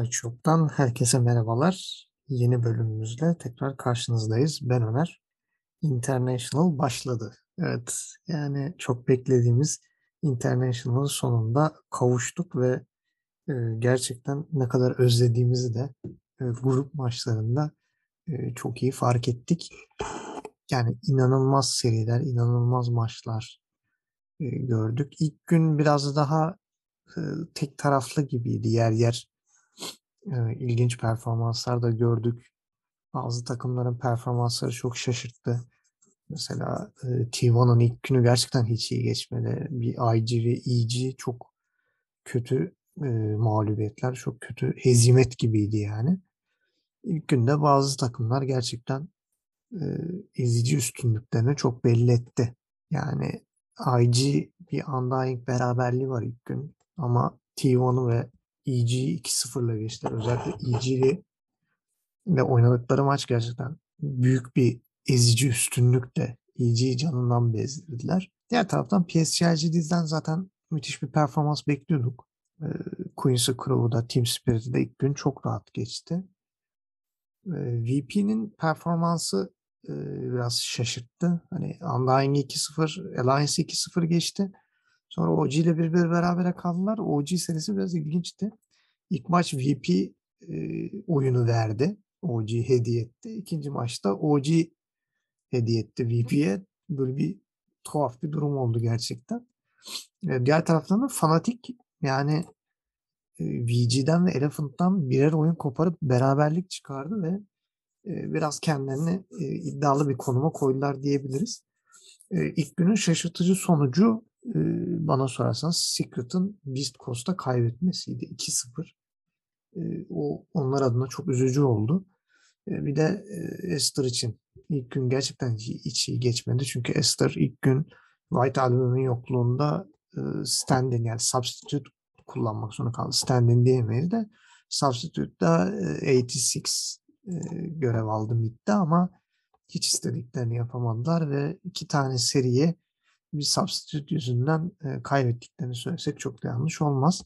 Maç Yok'tan herkese merhabalar. Yeni bölümümüzle tekrar karşınızdayız. Ben Ömer. International başladı. Evet, yani çok beklediğimiz International sonunda kavuştuk ve e, gerçekten ne kadar özlediğimizi de e, grup maçlarında e, çok iyi fark ettik. Yani inanılmaz seriler, inanılmaz maçlar e, gördük. İlk gün biraz daha e, tek taraflı gibiydi yer yer. E, ilginç performanslar da gördük. Bazı takımların performansları çok şaşırttı. Mesela e, T1'ın ilk günü gerçekten hiç iyi geçmedi. Bir IG ve EG çok kötü e, mağlubiyetler, çok kötü hezimet gibiydi yani. İlk günde bazı takımlar gerçekten e, ezici üstünlüklerini çok belli etti. Yani IG bir Undying beraberliği var ilk gün ama T1'ı ve EG'yi 2-0'la geçtiler. Özellikle EG'li ve oynadıkları maç gerçekten büyük bir ezici üstünlükle EG'yi canından bezdirdiler. Diğer taraftan PSG'den zaten müthiş bir performans bekliyorduk. Ee, Quincy Crow'u da Team Spirit'i de ilk gün çok rahat geçti. Ee, VP'nin performansı e, biraz şaşırttı. Hani Undying 2-0, Alliance 2-0 geçti. Sonra OG ile bir bir berabere kaldılar. OG serisi biraz ilginçti. İlk maç VP e, oyunu verdi. OG hediye etti. İkinci maçta OG hediye etti VP'ye. Böyle bir tuhaf bir durum oldu gerçekten. E, diğer taraftan da fanatik yani e, VG'den ve Elephant'tan birer oyun koparıp beraberlik çıkardı ve e, biraz kendilerini e, iddialı bir konuma koydular diyebiliriz. E, ilk günün şaşırtıcı sonucu bana sorarsanız Secret'ın Beast Coast'a kaybetmesiydi 2-0. E, o onlar adına çok üzücü oldu. Bir de Esther için ilk gün gerçekten hiç iyi geçmedi. Çünkü Esther ilk gün White Album'un yokluğunda stand-in yani substitute kullanmak zorunda kaldı. Stand-in diyemeyiz de substitute'da e, 86 e, görev aldı midde ama hiç istediklerini yapamadılar ve iki tane seriye bir substitute yüzünden e, kaybettiklerini söylesek çok da yanlış olmaz.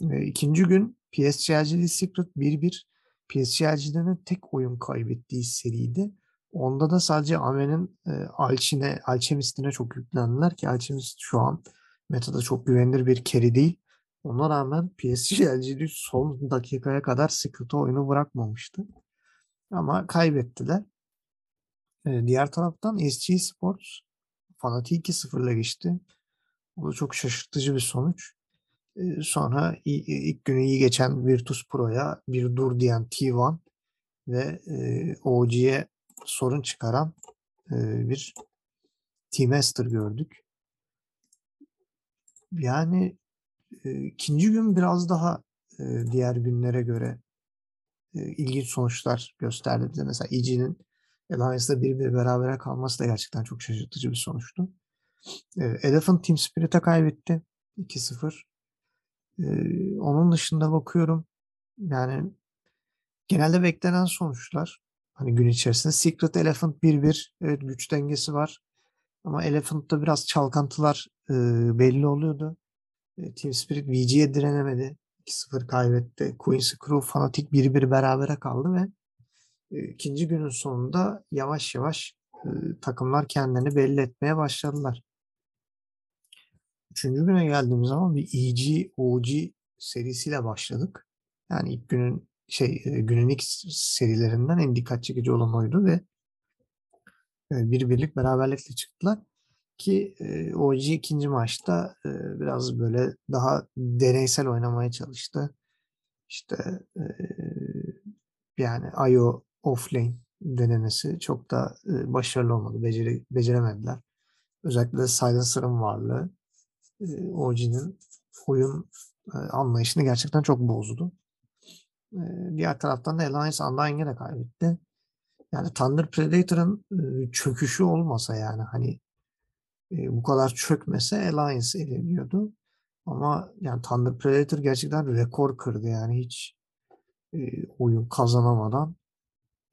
E, ikinci gün PSG'li Secret 1-1 PSG'den tek oyun kaybettiği seriydi. Onda da sadece Amen'in e, Alçin'e, Alchemist'ine çok yüklendiler ki Alchemist şu an metada çok güvenilir bir carry değil. Ona rağmen PSG son dakikaya kadar Secret'ı oyunu bırakmamıştı. Ama kaybettiler. E, diğer taraftan SG Sports Fanatik 2-0'la geçti. Bu da çok şaşırtıcı bir sonuç. E, sonra ilk günü iyi geçen Virtus Pro'ya bir dur diyen T1 ve e, OG'ye sorun çıkaran e, bir T-Master gördük. Yani e, ikinci gün biraz daha diğer günlere göre ilginç sonuçlar gösterdi. Mesela EG'nin Alliance'da bir bir berabere kalması da gerçekten çok şaşırtıcı bir sonuçtu. E, Elephant Team Spirit'e kaybetti. 2-0. E, onun dışında bakıyorum yani genelde beklenen sonuçlar hani gün içerisinde Secret Elephant 1-1 evet güç dengesi var. Ama Elephant'ta biraz çalkantılar e, belli oluyordu. E, Team Spirit VG'ye direnemedi. 2-0 kaybetti. Queen's Crew Fanatic 1-1 berabere kaldı ve ikinci günün sonunda yavaş yavaş takımlar kendini belli etmeye başladılar. Üçüncü güne geldiğimiz zaman bir EG, OG serisiyle başladık. Yani ilk günün şey günün ilk serilerinden en dikkat çekici olan oydu ve bir birlik beraberlikle çıktılar. Ki OG ikinci maçta biraz böyle daha deneysel oynamaya çalıştı. İşte yani Ayo offlane denemesi çok da e, başarılı olmadı. Beceri, beceremediler. Özellikle Silencer'ın varlığı e, OG'nin oyun e, anlayışını gerçekten çok bozdu. E, diğer taraftan da Alliance Undying'e de kaybetti. Yani Thunder Predator'ın çöküşü olmasa yani hani bu kadar çökmese Alliance eleniyordu. Ama yani Thunder Predator gerçekten rekor kırdı yani hiç oyun kazanamadan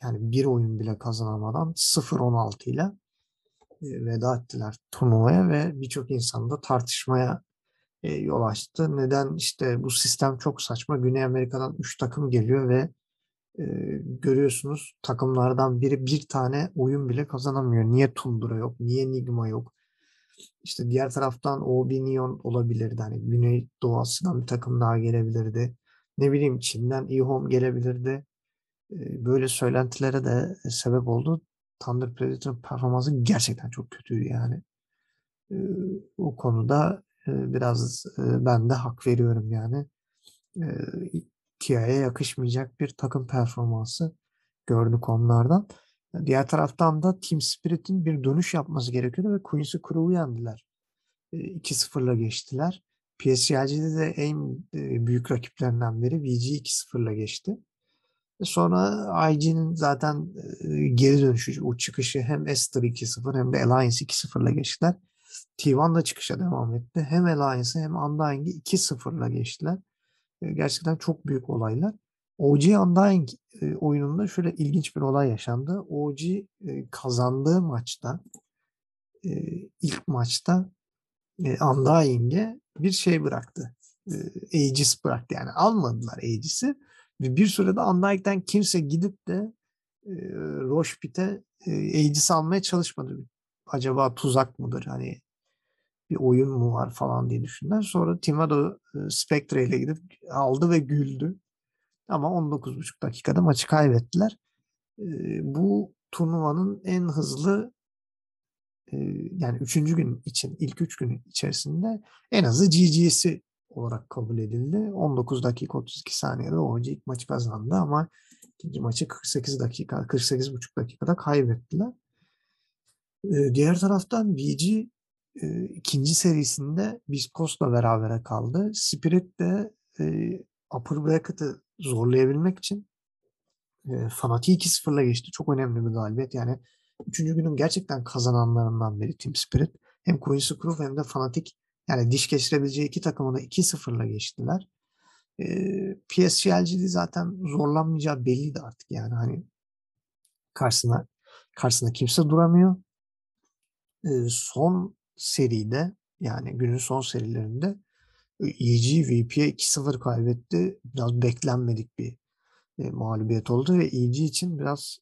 yani bir oyun bile kazanamadan 0-16 ile e, veda ettiler turnuvaya ve birçok insan da tartışmaya e, yol açtı. Neden işte bu sistem çok saçma. Güney Amerika'dan 3 takım geliyor ve e, görüyorsunuz takımlardan biri bir tane oyun bile kazanamıyor. Niye Tundra yok? Niye Nigma yok? İşte diğer taraftan OB Neon olabilirdi. Hani Güney Doğu Asya'dan bir takım daha gelebilirdi. Ne bileyim Çin'den eHome gelebilirdi. Böyle söylentilere de sebep oldu. Thunder Predator'ın performansı gerçekten çok kötüydü yani. O konuda biraz ben de hak veriyorum yani. TIA'ya yakışmayacak bir takım performansı gördük onlardan. Diğer taraftan da Team Spirit'in bir dönüş yapması gerekiyordu ve Quincy Crew'u yendiler. 2-0'la geçtiler. PSG'de de en büyük rakiplerinden biri VG 2-0'la geçti. Sonra IG'nin zaten geri dönüşü, o çıkışı hem Esther 2-0 hem de Alliance 2-0'la geçtiler. T1 da çıkışa devam etti. Hem Alliance'ı hem Undying'i 2-0'la geçtiler. Gerçekten çok büyük olaylar. OG Undying oyununda şöyle ilginç bir olay yaşandı. OG kazandığı maçta ilk maçta Undying'e bir şey bıraktı. Aegis bıraktı yani almadılar Aegis'i ve bir sürede Undying'den kimse gidip de Roşpit'e Aegis almaya çalışmadı. Acaba tuzak mıdır? Hani bir oyun mu var falan diye düşündüler. Sonra Timado Spectre ile gidip aldı ve güldü. Ama 19,5 dakikada maçı kaybettiler. Bu turnuvanın en hızlı yani üçüncü gün için ilk üç gün içerisinde en azı GG'si olarak kabul edildi. 19 dakika 32 saniyede OG ilk maçı kazandı ama ikinci maçı 48 dakika 48,5 dakikada kaybettiler. Diğer taraftan VG ikinci serisinde Beast Coast'la berabere kaldı. Spirit de upper bracket'ı zorlayabilmek için e, Fanati 2-0'la geçti. Çok önemli bir galibiyet. Yani üçüncü günün gerçekten kazananlarından biri Team Spirit. Hem Queen's Crew hem de Fanatic yani diş geçirebileceği iki takımı da 2-0'la geçtiler. E, PSG'de zaten zorlanmayacağı belliydi artık yani hani karşısına karşısında kimse duramıyor. E, son seride yani günün son serilerinde EG VP'ye 2-0 kaybetti. Biraz beklenmedik bir e, mağlubiyet oldu ve EG için biraz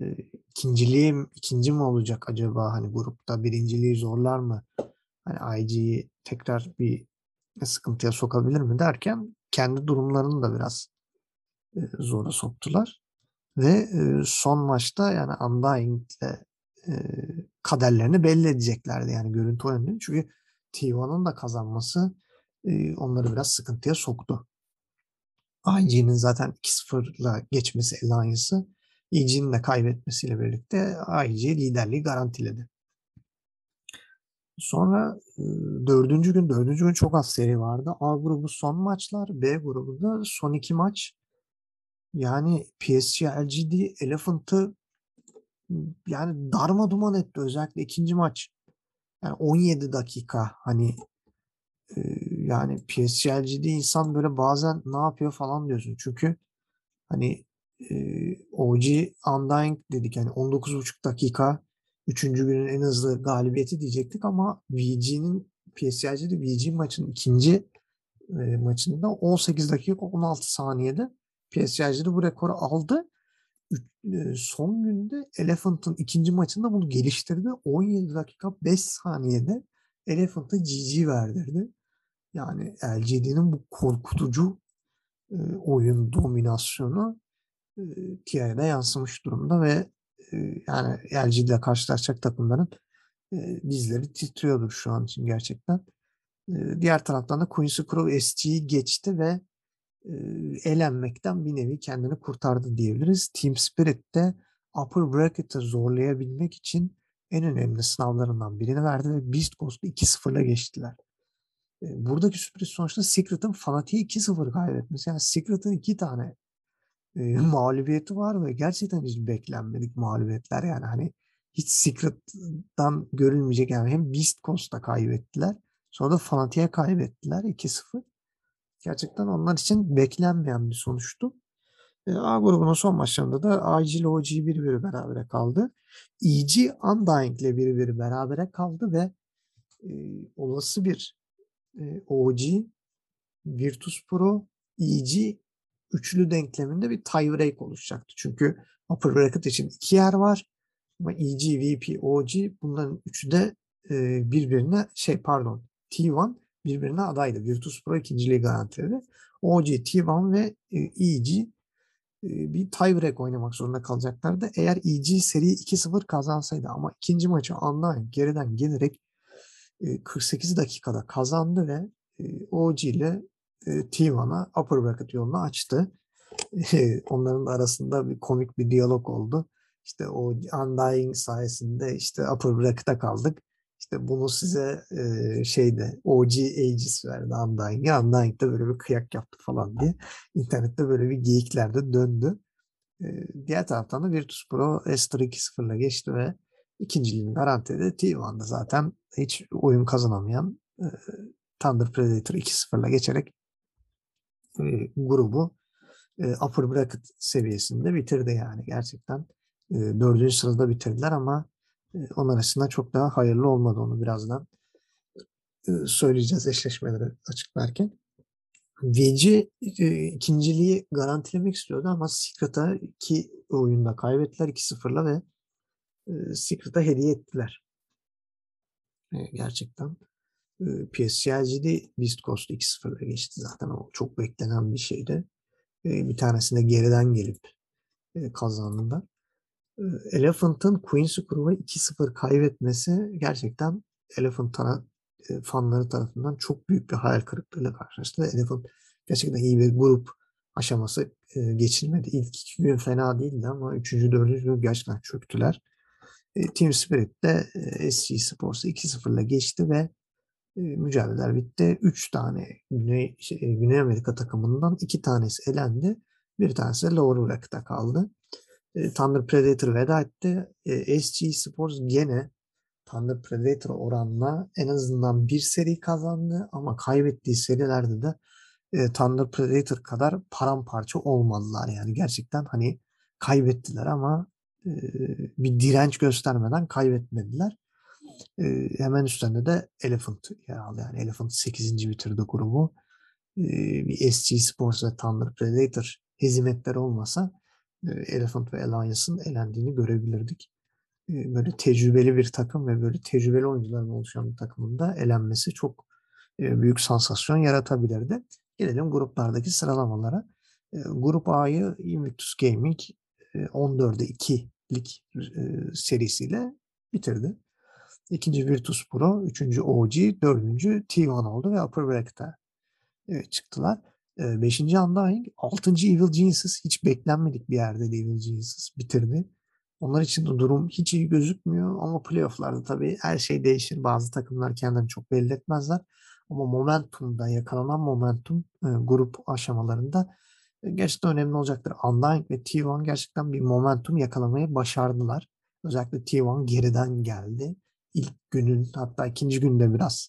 e, ikinciliği ikinci mi olacak acaba hani grupta birinciliği zorlar mı? Hani IG'yi tekrar bir sıkıntıya sokabilir mi derken kendi durumlarını da biraz e, zora soktular. Ve e, son maçta yani Undying'le e, kaderlerini belli edeceklerdi yani görüntü oyunu. Çünkü T1'ın da kazanması onları biraz sıkıntıya soktu. IG'nin zaten 2-0'la geçmesi Alliance'ı EG'nin de kaybetmesiyle birlikte IG liderliği garantiledi. Sonra dördüncü gün, dördüncü gün çok az seri vardı. A grubu son maçlar, B grubu da son iki maç. Yani PSG LGD Elephant'ı yani darma duman etti özellikle ikinci maç. Yani 17 dakika hani e, yani PSG'de insan böyle bazen ne yapıyor falan diyorsun. Çünkü hani e, OG Undying dedik yani 19,5 dakika 3. günün en hızlı galibiyeti diyecektik ama VG'nin PSG'de VG maçının ikinci e, maçında 18 dakika 16 saniyede PSG'de bu rekoru aldı son günde Elephant'ın ikinci maçında bunu geliştirdi. 17 dakika 5 saniyede Elephant'a GG verdirdi. Yani LGD'nin bu korkutucu oyun dominasyonu e, TI'de yansımış durumda ve yani LGD ile karşılaşacak takımların dizleri titriyordur şu an için gerçekten. diğer taraftan da Quincy Crow SG'yi geçti ve elenmekten bir nevi kendini kurtardı diyebiliriz. Team Spirit de upper bracket'ı zorlayabilmek için en önemli sınavlarından birini verdi ve Beast Coast'u 2-0'la geçtiler. Buradaki sürpriz sonuçta Secret'ın Fanatic'i 2-0 kaybetmesi. Yani Secret'ın iki tane e, mağlubiyeti var ve gerçekten hiç beklenmedik mağlubiyetler. Yani hani hiç Secret'dan görülmeyecek yani hem Beast Coast'ta kaybettiler. Sonra da Fanatic'e kaybettiler 2-0 gerçekten onlar için beklenmeyen bir sonuçtu. A grubunun son maçlarında da IG ile OG 1-1 berabere kaldı. EG Undying ile 1-1 berabere kaldı ve e, olası bir e, OG, Virtus Pro, EG üçlü denkleminde bir tiebreak oluşacaktı. Çünkü upper bracket için iki yer var. Ama EG, VP, OG bunların üçü de e, birbirine şey pardon T1 birbirine adaydı. Virtus Pro ikinciliği garantiledi. OG, T1 ve e, EG e, bir tiebreak oynamak zorunda kalacaklardı. Eğer EG seri 2-0 kazansaydı ama ikinci maçı anlayın geriden gelerek 48 dakikada kazandı ve OG ile T1'a upper bracket yolunu açtı. Onların arasında bir komik bir diyalog oldu. İşte o Undying sayesinde işte upper bracket'a kaldık. İşte bunu size e, şeyde OG Aegis verdi Undying'e. Undying de böyle bir kıyak yaptı falan diye. İnternette böyle bir geyikler de döndü. E, diğer taraftan da Virtus Pro Esther 2-0'la geçti ve ikinciliğini garantiledi. T1'da zaten hiç oyun kazanamayan e, Thunder Predator 2-0'la geçerek e, grubu e, upper bracket seviyesinde bitirdi yani gerçekten. E, dördüncü sırada bitirdiler ama e, onlar arasında çok daha hayırlı olmadı onu birazdan e, söyleyeceğiz eşleşmeleri açıklarken. VG e, ikinciliği garantilemek istiyordu ama Secret'a iki oyunda kaybettiler 2-0'la ve e, Secret'a hediye ettiler. E, gerçekten. PSG'de Beast Coast 2-0'la geçti zaten o çok beklenen bir şeydi. Bir tanesinde geriden gelip kazandılar. Elephant'ın Queen's Crew'a 2-0 kaybetmesi gerçekten Elephant tara- fanları tarafından çok büyük bir hayal kırıklığıyla karşılaştı. Elephant gerçekten iyi bir grup aşaması geçilmedi. İlk iki gün fena değildi ama üçüncü, dördüncü gün gerçekten çöktüler. Team Spirit de SG Sports'u 2-0'la geçti ve mücadeleler bitti. Üç tane Güney, şey, Güney Amerika takımından iki tanesi elendi. Bir tanesi de lower bracket'ta kaldı. Thunder Predator veda etti. SG Sports gene Thunder Predator oranla en azından bir seri kazandı ama kaybettiği serilerde de Thunder Predator kadar paramparça olmadılar yani gerçekten hani kaybettiler ama bir direnç göstermeden kaybetmediler. E, hemen üstünde de Elephant yer aldı. Yani Elephant 8. bitirdi grubu. E, bir SG Sports ve Thunder Predator hizmetleri olmasa e, Elephant ve Alliance'ın elendiğini görebilirdik. E, böyle tecrübeli bir takım ve böyle tecrübeli oyuncuların oluşan bir takımın elenmesi çok e, büyük sansasyon yaratabilirdi. Gelelim gruplardaki sıralamalara. E, Grup A'yı Invictus Gaming e, 14'e 2'lik e, serisiyle bitirdi. İkinci Virtus Pro, üçüncü OG, dördüncü T1 oldu ve Upper Bracket'a e, çıktılar. E, beşinci Undying, altıncı Evil Geniuses hiç beklenmedik bir yerde de Evil Geniuses bitirdi. Onlar için de durum hiç iyi gözükmüyor ama playofflarda tabii her şey değişir. Bazı takımlar kendini çok belli etmezler. Ama momentumda, yakalanan momentum e, grup aşamalarında e, gerçekten önemli olacaktır. Undying ve T1 gerçekten bir momentum yakalamayı başardılar. Özellikle T1 geriden geldi ilk günün hatta ikinci günde biraz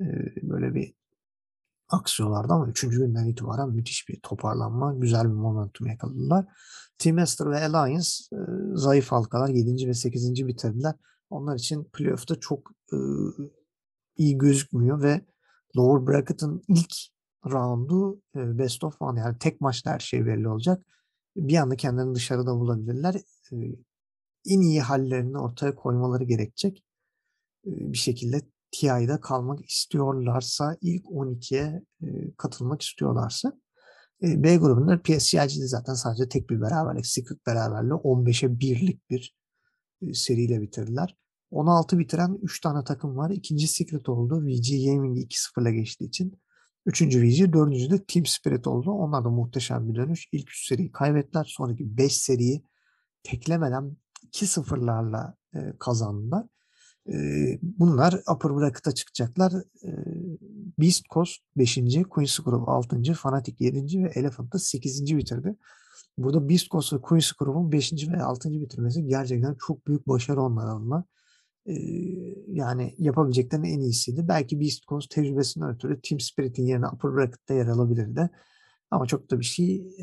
e, böyle bir aksıyorlardı ama üçüncü günden itibaren müthiş bir toparlanma, güzel bir momentum yakaladılar. Team Esther ve Alliance e, zayıf halkalar 7. ve 8. bitirdiler. Onlar için playoff'ta çok e, iyi gözükmüyor ve lower bracket'ın ilk roundu e, best of one yani tek maçta her şey belli olacak. Bir anda kendilerini dışarıda bulabilirler. E, en iyi hallerini ortaya koymaları gerekecek bir şekilde TI'de kalmak istiyorlarsa ilk 12'ye katılmak istiyorlarsa B grubunda PSG'de zaten sadece tek bir beraberlik, Secret beraberliği 15'e 1'lik bir seriyle bitirdiler. 16 bitiren 3 tane takım var. İkinci Secret oldu. VG Gaming 2-0'la geçtiği için. Üçüncü VG, dördüncü de Team Spirit oldu. Onlar da muhteşem bir dönüş. İlk 3 seriyi kaybettiler. Sonraki 5 seriyi teklemeden 2-0'larla kazandılar bunlar upper bracket'a çıkacaklar. Beast Coast 5. Queen's Grove 6. Fanatic 7. ve Elephant da 8. bitirdi. Burada Beast Coast ve Queen's Grove'un 5. ve 6. bitirmesi gerçekten çok büyük başarı onlar adına. Yani yapabileceklerinin en iyisiydi. Belki Beast Coast tecrübesinden ötürü Team Spirit'in yerine upper bracket'ta yer alabilirdi. Ama çok da bir şey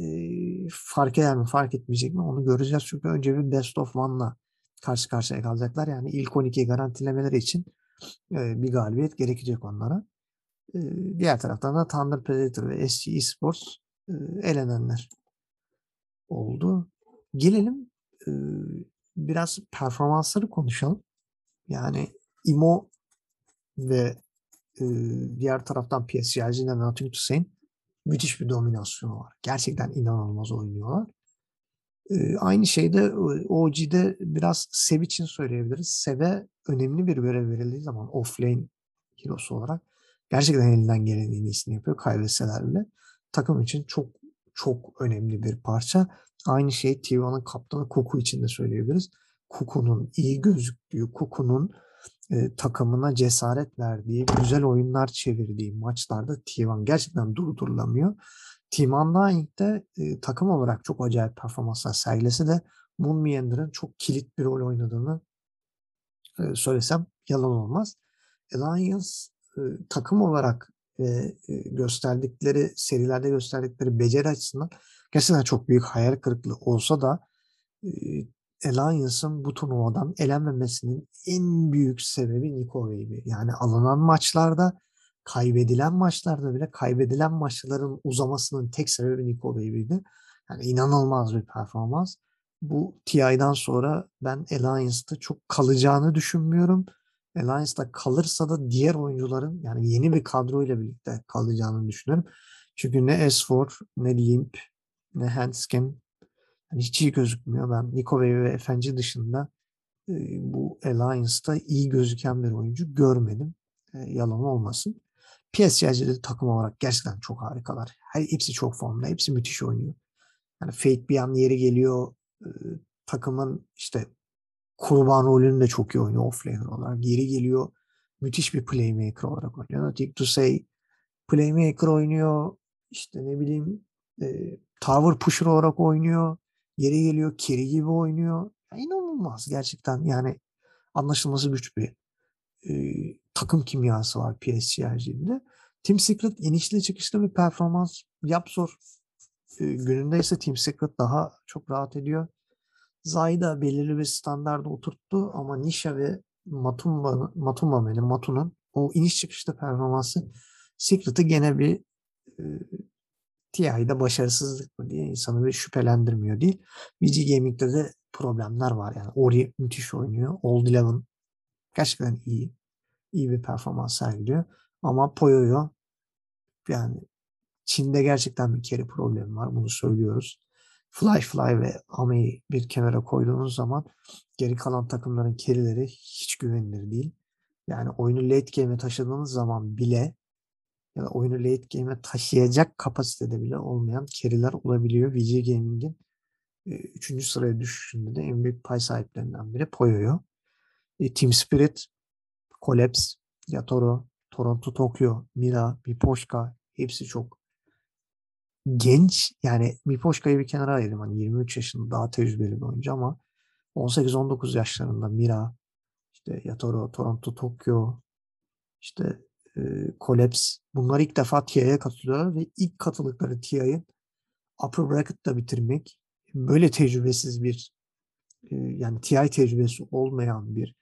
fark eder mi fark etmeyecek mi onu göreceğiz. Çünkü önce bir best of one'la karşı karşıya kalacaklar. Yani ilk 12'yi garantilemeleri için e, bir galibiyet gerekecek onlara. diğer taraftan da Thunder Predator ve SG Esports e, elenenler oldu. Gelelim e, biraz performansları konuşalım. Yani IMO ve e, diğer taraftan PSG'den Nothing to Say'in müthiş bir dominasyonu var. Gerçekten inanılmaz oynuyorlar. Aynı şeyde OG'de biraz Sev için söyleyebiliriz. Sev'e önemli bir görev verildiği zaman offlane hero'su olarak gerçekten elinden gelenin en iyisini yapıyor kaybetseler bile. Takım için çok çok önemli bir parça. Aynı şeyi T1'ın kaptanı Kuku için de söyleyebiliriz. Kuku'nun iyi gözüktüğü, Kuku'nun e, takımına cesaret verdiği, güzel oyunlar çevirdiği maçlarda T1 gerçekten durdurulamıyor. Team Undying'de e, takım olarak çok acayip performanslar sergilese de Moon Meander'ın çok kilit bir rol oynadığını e, söylesem yalan olmaz. Alliance e, takım olarak ve gösterdikleri serilerde gösterdikleri beceri açısından gerçekten çok büyük hayal kırıklığı olsa da e, Alliance'ın bu turnuvadan elenmemesinin en büyük sebebi Nico Baby. Yani alınan maçlarda kaybedilen maçlarda bile kaybedilen maçların uzamasının tek sebebi Nico Baby'di. Yani inanılmaz bir performans. Bu TI'den sonra ben Alliance'da çok kalacağını düşünmüyorum. Alliance'da kalırsa da diğer oyuncuların yani yeni bir kadroyla birlikte kalacağını düşünüyorum. Çünkü ne S4, ne Limp, ne Handscam yani hiç iyi gözükmüyor. Ben Nico ve Efenci dışında e, bu Alliance'da iyi gözüken bir oyuncu görmedim. E, yalan olmasın. PSG'de takım olarak gerçekten çok harikalar. Her, hepsi çok formda. Hepsi müthiş oynuyor. Yani Fate bir an yeri geliyor. E, takımın işte kurban rolünü de çok iyi oynuyor offlaner olarak. Geri geliyor. Müthiş bir playmaker olarak oynuyor. To say playmaker oynuyor. İşte ne bileyim e, tower pusher olarak oynuyor. Geri geliyor. Kiri gibi oynuyor. Ya inanılmaz gerçekten. Yani anlaşılması güç bir e, takım kimyası var PSG'de. Team Secret inişli çıkışlı bir performans yap zor. E, gününde ise Team Secret daha çok rahat ediyor. Zayda belirli bir standarda oturttu ama Nisha ve Matumba, Matumba benim Matu'nun o iniş çıkışta performansı Secret'ı gene bir e, TI'de başarısızlık mı diye insanı bir şüphelendirmiyor değil. VG Gaming'de de problemler var yani. Ori müthiş oynuyor. Old Eleven gerçekten iyi. İyi bir performans sergiliyor. Ama Poyo'yu yani Çin'de gerçekten bir kere problemi var. Bunu söylüyoruz. Fly Fly ve Ame'yi bir kenara koyduğunuz zaman geri kalan takımların kerileri hiç güvenilir değil. Yani oyunu late game'e taşıdığınız zaman bile ya da oyunu late game'e taşıyacak kapasitede bile olmayan keriler olabiliyor. VG Gaming'in 3. E, sıraya düşüşünde de en büyük pay sahiplerinden biri Poyo'yu. E, Team Spirit, Collapse, Yatoro, Toronto Tokyo, Mira, Miposhka hepsi çok genç yani Mipoşka'yı bir kenara ayırdım. Hani 23 yaşında daha tecrübeli bir oyuncu ama 18-19 yaşlarında Mira, işte Yatoro, Toronto, Tokyo, işte e, Collapse bunlar ilk defa TIA'ya katılıyorlar ve ilk katıldıkları TIA'yı upper bracket'ta bitirmek böyle tecrübesiz bir e, yani TI tecrübesi olmayan bir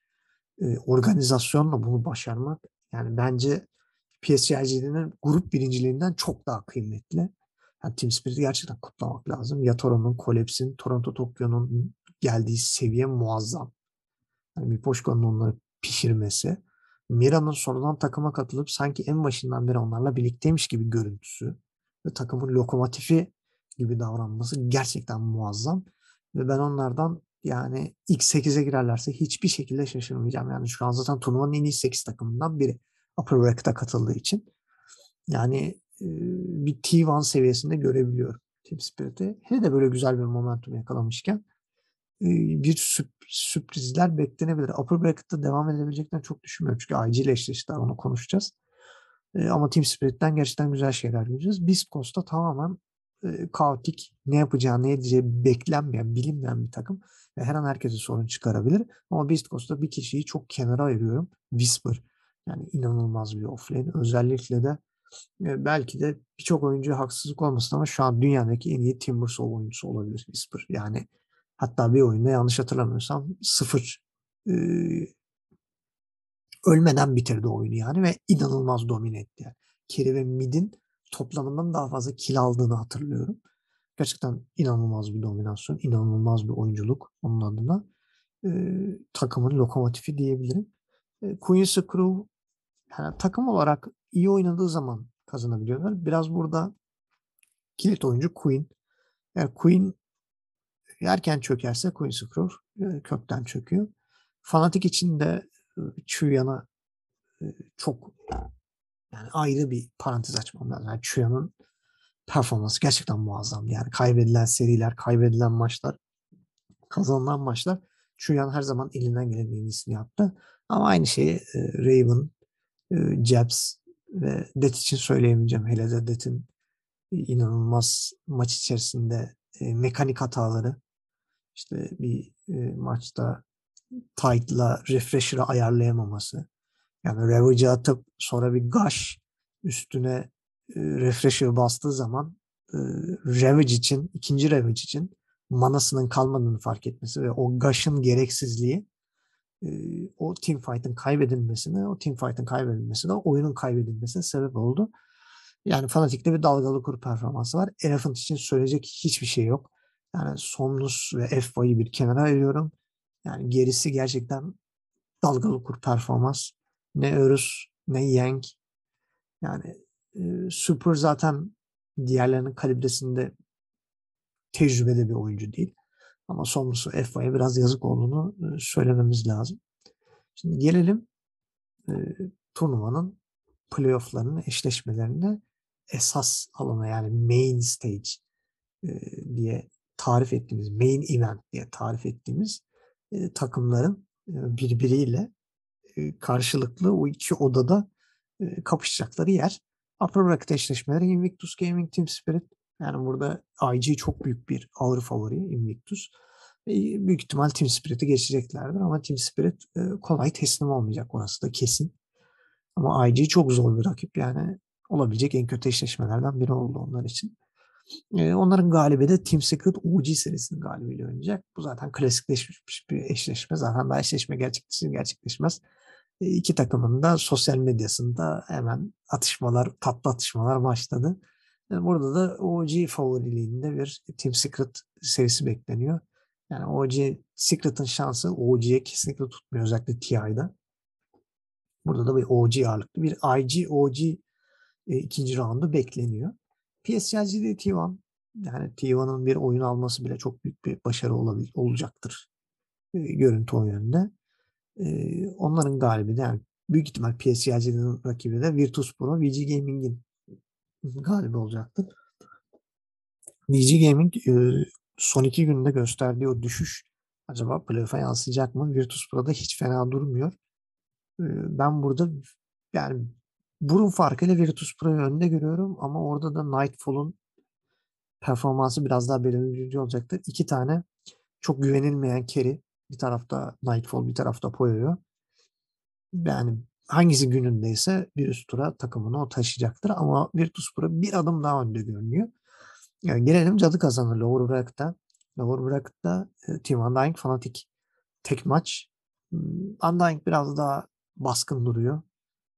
e, organizasyonla bunu başarmak yani bence PSG'nin grup birinciliğinden çok daha kıymetli. Yani Team Spirit'i gerçekten kutlamak lazım. Yatoro'nun, Collapse'in, Toronto Tokyo'nun geldiği seviye muazzam. Yani Mipoşko'nun onları pişirmesi. Mira'nın sonradan takıma katılıp sanki en başından beri onlarla birlikteymiş gibi görüntüsü ve takımın lokomotifi gibi davranması gerçekten muazzam. Ve ben onlardan yani ilk 8'e girerlerse hiçbir şekilde şaşırmayacağım. Yani şu an zaten turnuvanın en iyi 8 takımından biri. Upper Bracket'a katıldığı için. Yani bir T1 seviyesinde görebiliyorum Team Spirit'i. Hele de böyle güzel bir momentum yakalamışken bir sürp sürprizler beklenebilir. Upper Bracket'ta devam edebileceklerini çok düşünmüyorum. Çünkü IG ile eşleştiler onu konuşacağız. Ama Team Spirit'ten gerçekten güzel şeyler göreceğiz. Beast Coast'ta tamamen kaotik, ne yapacağı, ne edeceği beklenmeyen, bilinmeyen bir takım. Ve her an herkese sorun çıkarabilir. Ama Beast Coast'ta bir kişiyi çok kenara ayırıyorum. Whisper. Yani inanılmaz bir offlane. Özellikle de belki de birçok oyuncu haksızlık olmasın ama şu an dünyadaki en iyi Timbersaw oyuncusu olabilir Whisper. Yani hatta bir oyunda yanlış hatırlamıyorsam sıfır e, ölmeden bitirdi oyunu yani ve inanılmaz domine etti. Yani. carry ve mid'in toplamından daha fazla kill aldığını hatırlıyorum. Gerçekten inanılmaz bir dominasyon, inanılmaz bir oyunculuk onun adına. E, takımın lokomotifi diyebilirim. E, Queen's Crew yani takım olarak iyi oynadığı zaman kazanabiliyorlar. Biraz burada kilit oyuncu Queen. Yani Queen erken çökerse Queen's Crew e, kökten çöküyor. Fanatik için de e, Chuya'na e, çok yani ayrı bir parantez açmam lazım. Yani Chuya'nın performansı gerçekten muazzam. Yani kaybedilen seriler, kaybedilen maçlar, kazanılan maçlar Chuyan her zaman elinden gelen en iyisini yaptı. Ama aynı şeyi Raven, Jabs ve Det için söyleyemeyeceğim. Hele de Det'in inanılmaz maç içerisinde mekanik hataları. İşte bir maçta Tide'la Refresher'ı ayarlayamaması. Yani Ravage'ı atıp sonra bir Gush üstüne e, Refresher bastığı zaman e, Ravage için, ikinci Ravage için manasının kalmadığını fark etmesi ve o Gush'ın gereksizliği e, o teamfight'ın kaybedilmesine, o teamfight'ın kaybedilmesine, oyunun kaybedilmesine sebep oldu. Yani fanatikte bir dalgalı kur performansı var. Elephant için söyleyecek hiçbir şey yok. Yani Somnus ve FY'yi bir kenara ayırıyorum. Yani gerisi gerçekten dalgalı kur performans. Ne Örüs ne Yang. Yani e, Super zaten diğerlerinin kalibresinde tecrübeli bir oyuncu değil. Ama sonrası FA'ya biraz yazık olduğunu söylememiz lazım. Şimdi gelelim e, turnuvanın playofflarının eşleşmelerinde esas alana yani main stage e, diye tarif ettiğimiz, main event diye tarif ettiğimiz e, takımların e, birbiriyle karşılıklı o iki odada e, kapışacakları yer. Bracket eşleşmeleri Invictus Gaming Team Spirit. Yani burada IG çok büyük bir ağır favori Invictus. E, büyük ihtimal Team Spirit'i geçeceklerdir ama Team Spirit e, kolay teslim olmayacak orası da kesin. Ama IG çok zor bir rakip yani olabilecek en kötü eşleşmelerden biri oldu onlar için. E, onların galibi de Team Secret OG serisinin galibiyle oynayacak. Bu zaten klasikleşmiş bir eşleşme. Zaten daha eşleşme gerçekleşir gerçekleşmez. E, iki takımın da sosyal medyasında hemen atışmalar, tatlı atışmalar başladı. E, burada da OG favoriliğinde bir Team Secret serisi bekleniyor. Yani OG Secret'ın şansı OG'ye kesinlikle tutmuyor özellikle TI'da. Burada da bir OG ağırlıklı bir IG OG e, ikinci roundu bekleniyor. PSG'de T1 yani T1'ın bir oyun alması bile çok büyük bir başarı olabil, olacaktır e, görüntü oyununda. E, onların galibi de yani büyük ihtimal PSG'nin rakibi de Virtus Pro VG Gaming'in galibi olacaktır. VG Gaming e, son iki günde gösterdiği o düşüş acaba playoff'a yansıyacak mı? Virtus Pro'da hiç fena durmuyor. E, ben burada yani burun farkıyla Virtus Pro'yu önde görüyorum ama orada da Nightfall'un performansı biraz daha belirleyici olacaktır. İki tane çok güvenilmeyen carry. Bir tarafta Nightfall, bir tarafta Poyo'yu. Yani hangisi günündeyse bir üst tura takımını o taşıyacaktır. Ama Virtus Pro bir adım daha önde görünüyor. Yani gelelim cadı kazanır Lower Bracket'ta. Lower Bracket'ta e, Team Undying Fanatic tek maç. Hmm, Undying biraz daha baskın duruyor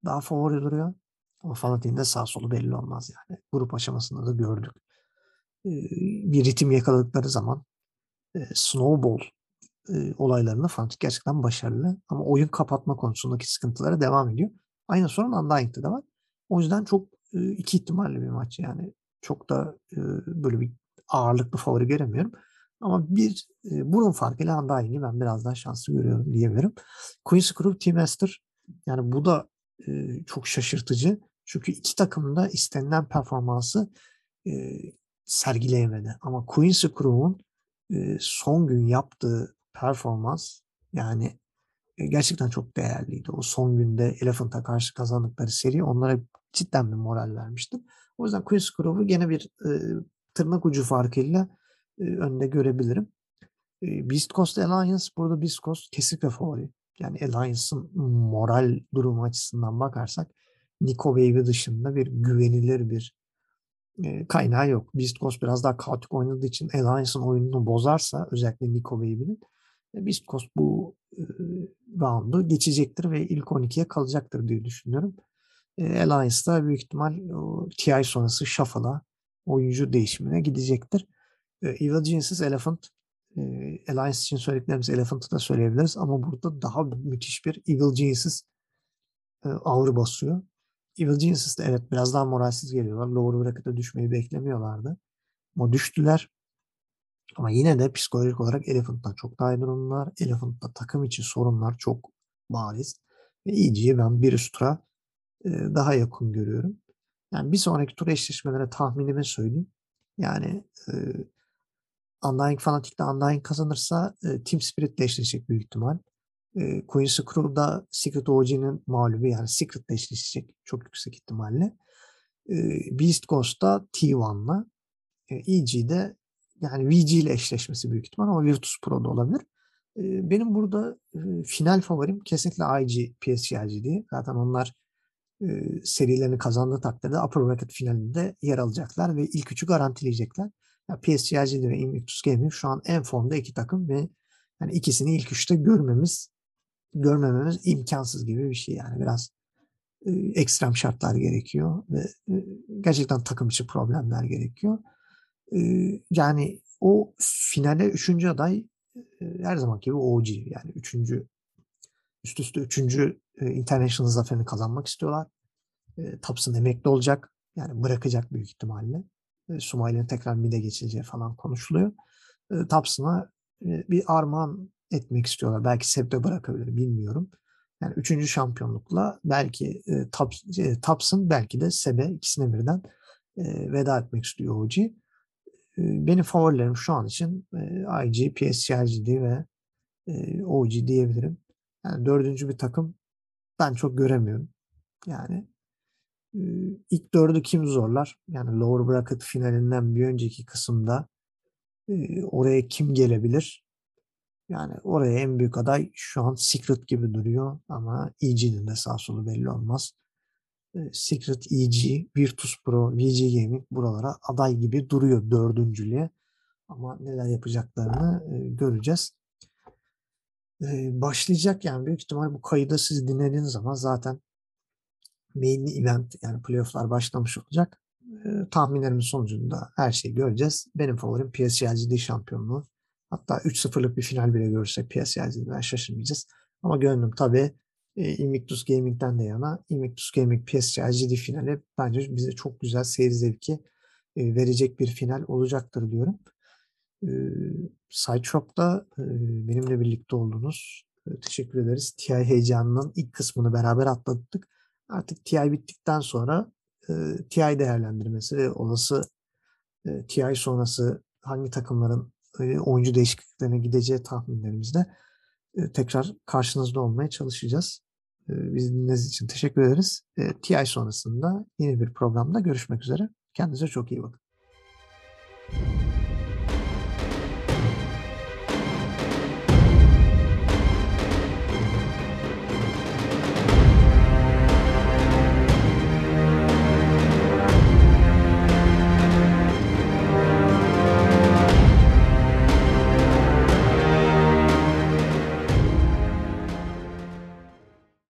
daha favori duruyor. Ama Fanatik'in de sağ solu belli olmaz yani. Grup aşamasında da gördük. Ee, bir ritim yakaladıkları zaman e, snowball e, olaylarında Fanatik gerçekten başarılı. Ama oyun kapatma konusundaki sıkıntılara devam ediyor. Aynı sorun Undying'de de var. O yüzden çok e, iki ihtimalli bir maç yani. Çok da böyle bir ağırlıklı favori göremiyorum. Ama bir burun farkıyla Undying'i ben biraz daha şanslı görüyorum diyebilirim. Queen's Crew Team Master yani bu da çok şaşırtıcı. Çünkü iki takım da istenilen performansı e, sergileyemedi. Ama Quincy Crew'un e, son gün yaptığı performans yani e, gerçekten çok değerliydi. O son günde Elephant'a karşı kazandıkları seri onlara cidden bir moral vermişti. O yüzden Quincy Crew'u gene bir e, tırnak ucu farkıyla e, önde görebilirim. E, Beast Coast Alliance burada Beast Coast kesinlikle favori yani Alliance'ın moral durumu açısından bakarsak Nico Baby dışında bir güvenilir bir e, kaynağı yok. Beast Coast biraz daha kaotik oynadığı için Alliance'ın oyununu bozarsa özellikle Nico Baby'nin e, Beast Coast bu e, roundu geçecektir ve ilk 12'ye kalacaktır diye düşünüyorum. E, Alliance'da büyük ihtimal o TI sonrası Shuffle'a oyuncu değişimine gidecektir. E, Evil Geniuses Elephant e, Alliance için söylediklerimiz Elephant'ı da söyleyebiliriz ama burada daha müthiş bir Evil Geniuses e, ağır basıyor. Evil Geniuses de evet biraz daha moralsiz geliyorlar. Lower bracket'a düşmeyi beklemiyorlardı. Ama düştüler. Ama yine de psikolojik olarak Elephant'tan çok daha iyi durumlar. Elephant'ta takım içi sorunlar çok bariz. Ve EG'yi ben bir üst tura e, daha yakın görüyorum. Yani bir sonraki tur eşleşmelere tahminimi söyleyeyim. Yani e, Undying Fanatic'te Undying kazanırsa e, Team Spirit'le eşleşecek büyük ihtimal. E, Queen's Crew'da Secret OG'nin mağlubu yani Secret'le eşleşecek çok yüksek ihtimalle. E, Beast Ghost'ta T1'la. E, EG'de yani VG ile eşleşmesi büyük ihtimal ama Virtus Pro'da olabilir. E, benim burada e, final favorim kesinlikle IG PSG diye. Zaten onlar e, serilerini kazandığı takdirde Upper Bracket finalinde yer alacaklar ve ilk üçü garantileyecekler. Ya PSG ve Invictus Gaming şu an en formda iki takım ve yani ikisini ilk üçte görmemiz görmememiz imkansız gibi bir şey yani biraz e, ekstrem şartlar gerekiyor ve gerçekten takım içi problemler gerekiyor. E, yani o finale üçüncü aday e, her zaman gibi OG yani üçüncü üst üste üçüncü e, international zaferini kazanmak istiyorlar. E, Thompson emekli olacak yani bırakacak büyük ihtimalle. E, Sumai'nin tekrar mid'e geçileceği falan konuşuluyor. E, Thompson'a e, bir armağan etmek istiyorlar. Belki Seb'de bırakabilir bilmiyorum. Yani üçüncü şampiyonlukla belki e, Taps, Taps'ın belki de Seb'e ikisine birden e, veda etmek istiyor OG. Benim favorilerim şu an için IG, PSG'di ve OG diyebilirim. Yani dördüncü bir takım ben çok göremiyorum. Yani ilk dördü kim zorlar? Yani lower bracket finalinden bir önceki kısımda oraya kim gelebilir? Yani oraya en büyük aday şu an Secret gibi duruyor ama EG'nin de sağ solu belli olmaz. Secret, EG, Virtus Pro, VG Gaming buralara aday gibi duruyor dördüncülüğe. Ama neler yapacaklarını göreceğiz. Başlayacak yani büyük ihtimal bu kaydı siz dinlediğiniz zaman zaten main event yani playofflar başlamış olacak. Tahminlerimin sonucunda her şeyi göreceğiz. Benim favorim PSG'de şampiyonluğu. Hatta 3-0'lık bir final bile görürsek PSG'den şaşırmayacağız. Ama gönlüm tabii e, Invictus Gaming'den de yana. Invictus Gaming PSG finali bence bize çok güzel seyir zevki e, verecek bir final olacaktır diyorum. E, Sideshop'ta e, benimle birlikte oldunuz. E, teşekkür ederiz. TI heyecanının ilk kısmını beraber atlattık. Artık TI bittikten sonra e, TI değerlendirmesi ve olası e, TI sonrası hangi takımların e, oyuncu değişikliklerine gideceği tahminlerimizde tekrar karşınızda olmaya çalışacağız. E, bizi dinlediğiniz için teşekkür ederiz. TI sonrasında yeni bir programda görüşmek üzere. Kendinize çok iyi bakın.